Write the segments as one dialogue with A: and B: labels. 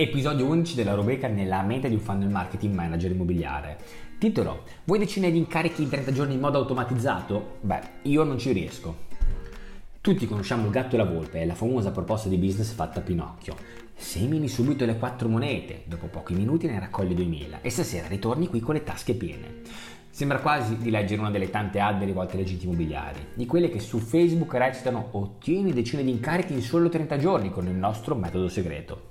A: Episodio 11 della rubrica Nella mente di un funnel marketing manager immobiliare. Titolo: Vuoi decine di incarichi in 30 giorni in modo automatizzato? Beh, io non ci riesco. Tutti conosciamo il gatto e la volpe la famosa proposta di business fatta a Pinocchio. Semini subito le quattro monete, dopo pochi minuti ne raccogli 2000 e stasera ritorni qui con le tasche piene. Sembra quasi di leggere una delle tante ad rivolte agli agenti immobiliari, di quelle che su Facebook recitano ottieni decine di incarichi in solo 30 giorni con il nostro metodo segreto.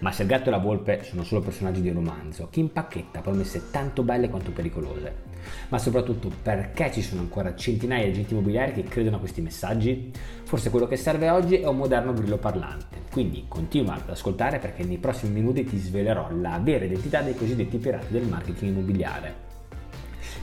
A: Ma se il gatto e la volpe sono solo personaggi di un romanzo, chi impacchetta promesse tanto belle quanto pericolose? Ma soprattutto perché ci sono ancora centinaia di agenti immobiliari che credono a questi messaggi? Forse quello che serve oggi è un moderno grillo parlante. Quindi continua ad ascoltare perché nei prossimi minuti ti svelerò la vera identità dei cosiddetti pirati del marketing immobiliare.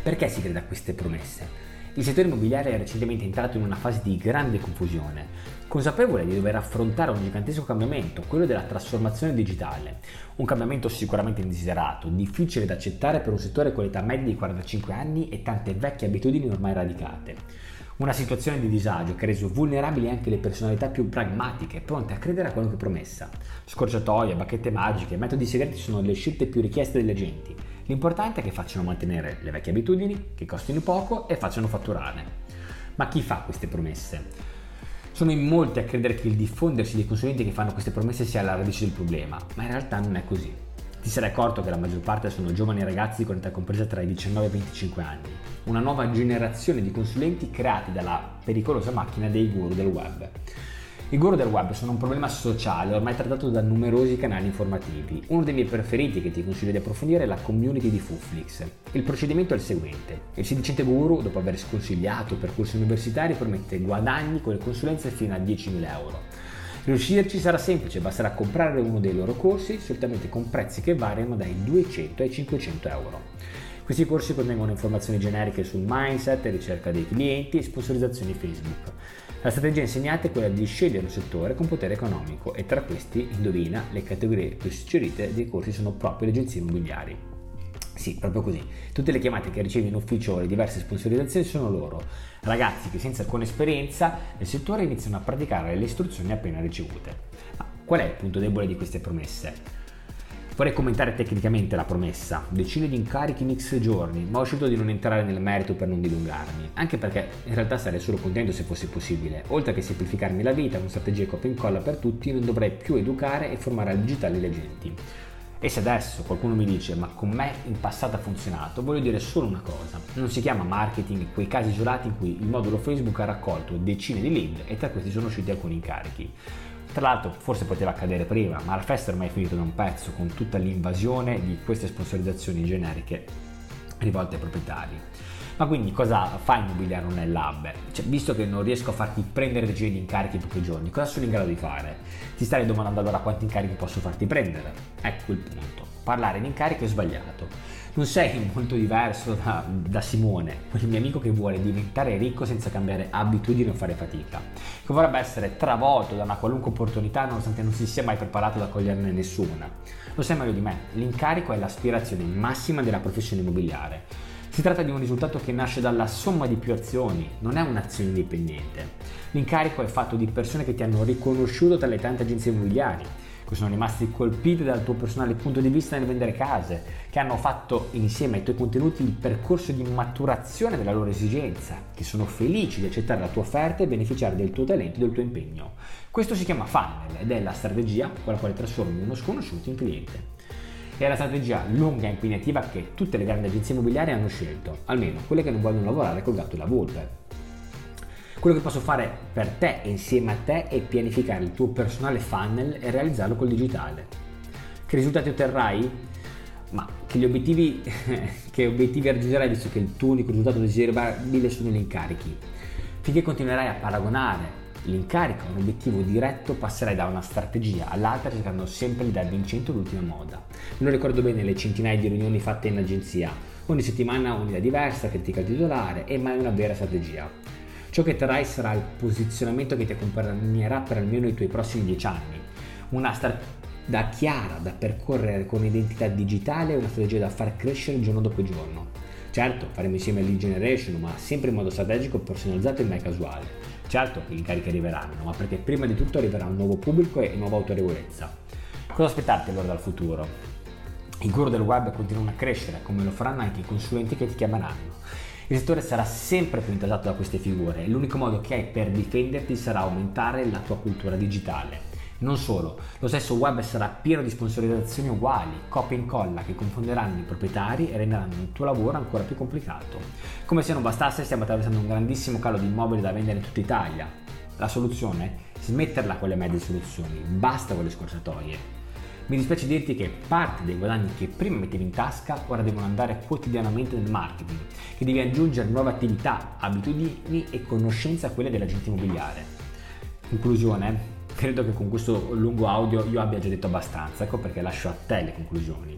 A: Perché si crede a queste promesse? Il settore immobiliare è recentemente entrato in una fase di grande confusione, consapevole di dover affrontare un gigantesco cambiamento, quello della trasformazione digitale. Un cambiamento sicuramente indesiderato, difficile da accettare per un settore con l'età media di 45 anni e tante vecchie abitudini ormai radicate. Una situazione di disagio che ha reso vulnerabili anche le personalità più pragmatiche, pronte a credere a qualunque promessa. Scorciatoie, bacchette magiche, metodi segreti sono le scelte più richieste dagli agenti. L'importante è che facciano mantenere le vecchie abitudini, che costino poco e facciano fatturare. Ma chi fa queste promesse? Sono in molti a credere che il diffondersi dei consulenti che fanno queste promesse sia la radice del problema, ma in realtà non è così. Ti sarai accorto che la maggior parte sono giovani ragazzi con età compresa tra i 19 e i 25 anni, una nuova generazione di consulenti creati dalla pericolosa macchina dei guru del web. I guru del web sono un problema sociale ormai trattato da numerosi canali informativi. Uno dei miei preferiti che ti consiglio di approfondire è la community di Fuflix. Il procedimento è il seguente. Il sedicente guru, dopo aver sconsigliato percorsi universitari, promette guadagni con le consulenze fino a 10.000 euro. Riuscirci sarà semplice, basterà comprare uno dei loro corsi, solitamente con prezzi che variano dai 200 ai 500 euro. Questi corsi contengono informazioni generiche sul mindset, ricerca dei clienti e sponsorizzazioni Facebook. La strategia insegnata è quella di scegliere un settore con potere economico e tra questi, indovina, le categorie più suggerite dei corsi sono proprio le agenzie immobiliari. Sì, proprio così. Tutte le chiamate che ricevi in ufficio le diverse sponsorizzazioni sono loro, ragazzi che senza alcuna esperienza nel settore iniziano a praticare le istruzioni appena ricevute. Ma qual è il punto debole di queste promesse? Vorrei commentare tecnicamente la promessa, decine di incarichi in X giorni, ma ho scelto di non entrare nel merito per non dilungarmi, anche perché in realtà sarei solo contento se fosse possibile. Oltre che semplificarmi la vita con strategie copia e incolla per tutti, non dovrei più educare e formare al digitale le genti. E se adesso qualcuno mi dice ma con me in passato ha funzionato, voglio dire solo una cosa. Non si chiama marketing quei casi isolati in cui il modulo Facebook ha raccolto decine di lead e tra questi sono usciti alcuni incarichi. Tra l'altro forse poteva accadere prima, ma la festa ormai è finita da un pezzo con tutta l'invasione di queste sponsorizzazioni generiche rivolte ai proprietari. Ma quindi cosa fa Immobiliare è lab? Cioè, visto che non riesco a farti prendere decine di incarichi in pochi giorni, cosa sono in grado di fare? Ti stai domandando allora quanti incarichi posso farti prendere? Ecco il punto. Parlare di incarichi è sbagliato. Non sei molto diverso da, da, Simone, quel mio amico che vuole diventare ricco senza cambiare abitudini o fare fatica, che vorrebbe essere travolto da una qualunque opportunità nonostante non si sia mai preparato ad accoglierne nessuna. Lo sai meglio di me, l'incarico è l'aspirazione massima della professione immobiliare si tratta di un risultato che nasce dalla somma di più azioni, non è un'azione indipendente. L'incarico è fatto di persone che ti hanno riconosciuto tra le tante agenzie immobiliari, che sono rimasti colpiti dal tuo personale punto di vista nel vendere case, che hanno fatto insieme ai tuoi contenuti il percorso di maturazione della loro esigenza, che sono felici di accettare la tua offerta e beneficiare del tuo talento e del tuo impegno. Questo si chiama funnel ed è la strategia con la quale trasformi uno sconosciuto in cliente. È la strategia lunga e impegnativa che tutte le grandi agenzie immobiliari hanno scelto, almeno quelle che non vogliono lavorare col gatto e la volpe. Quello che posso fare per te e insieme a te è pianificare il tuo personale funnel e realizzarlo col digitale. Che risultati otterrai? Ma che gli obiettivi, che obiettivi raggiungerai visto che il tuo unico risultato desiderabile sono gli incarichi? Finché continuerai a paragonare l'incarico un obiettivo diretto passerai da una strategia all'altra cercando sempre di dar vincente l'ultima moda. Lo ricordo bene le centinaia di riunioni fatte in agenzia, ogni settimana un'idea diversa, critica il titolare e mai una vera strategia. Ciò che terrai sarà il posizionamento che ti accompagnerà per almeno i tuoi prossimi dieci anni. Una strada chiara da percorrere con identità digitale e una strategia da far crescere giorno dopo giorno. Certo, faremo insieme lead generation, ma sempre in modo strategico, personalizzato e mai casuale. Certo che gli incarichi arriveranno, ma perché prima di tutto arriverà un nuovo pubblico e nuova autorevolezza. Cosa aspettarti allora dal futuro? I guru del web continuano a crescere, come lo faranno anche i consulenti che ti chiameranno. Il settore sarà sempre più intasato da queste figure e l'unico modo che hai per difenderti sarà aumentare la tua cultura digitale. Non solo, lo stesso web sarà pieno di sponsorizzazioni uguali, copia e incolla che confonderanno i proprietari e renderanno il tuo lavoro ancora più complicato. Come se non bastasse, stiamo attraversando un grandissimo calo di immobili da vendere in tutta Italia. La soluzione? Smetterla con le medie soluzioni, basta con le scorciatoie. Mi dispiace dirti che parte dei guadagni che prima mettevi in tasca ora devono andare quotidianamente nel marketing, che devi aggiungere nuove attività, abitudini e conoscenze a quelle dell'agente immobiliare. Conclusione, credo che con questo lungo audio io abbia già detto abbastanza, ecco perché lascio a te le conclusioni.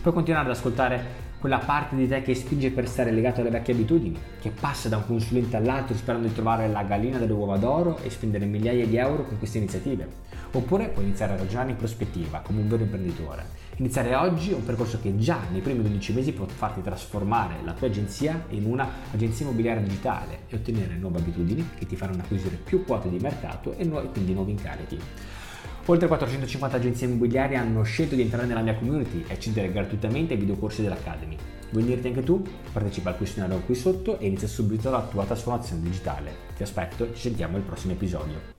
A: Puoi continuare ad ascoltare quella parte di te che spinge per stare legato alle vecchie abitudini, che passa da un consulente all'altro sperando di trovare la gallina delle uova d'oro e spendere migliaia di euro con queste iniziative. Oppure puoi iniziare a ragionare in prospettiva, come un vero imprenditore. Iniziare oggi un percorso che già nei primi 12 mesi può farti trasformare la tua agenzia in una agenzia immobiliare digitale e ottenere nuove abitudini che ti faranno acquisire più quote di mercato e quindi nuovi incarichi. Oltre 450 agenzie immobiliari hanno scelto di entrare nella mia community e accedere gratuitamente ai videocorsi dell'Academy. Vuoi unirti anche tu? Partecipa al questionario qui sotto e inizia subito la tua trasformazione digitale. Ti aspetto, ci sentiamo al prossimo episodio.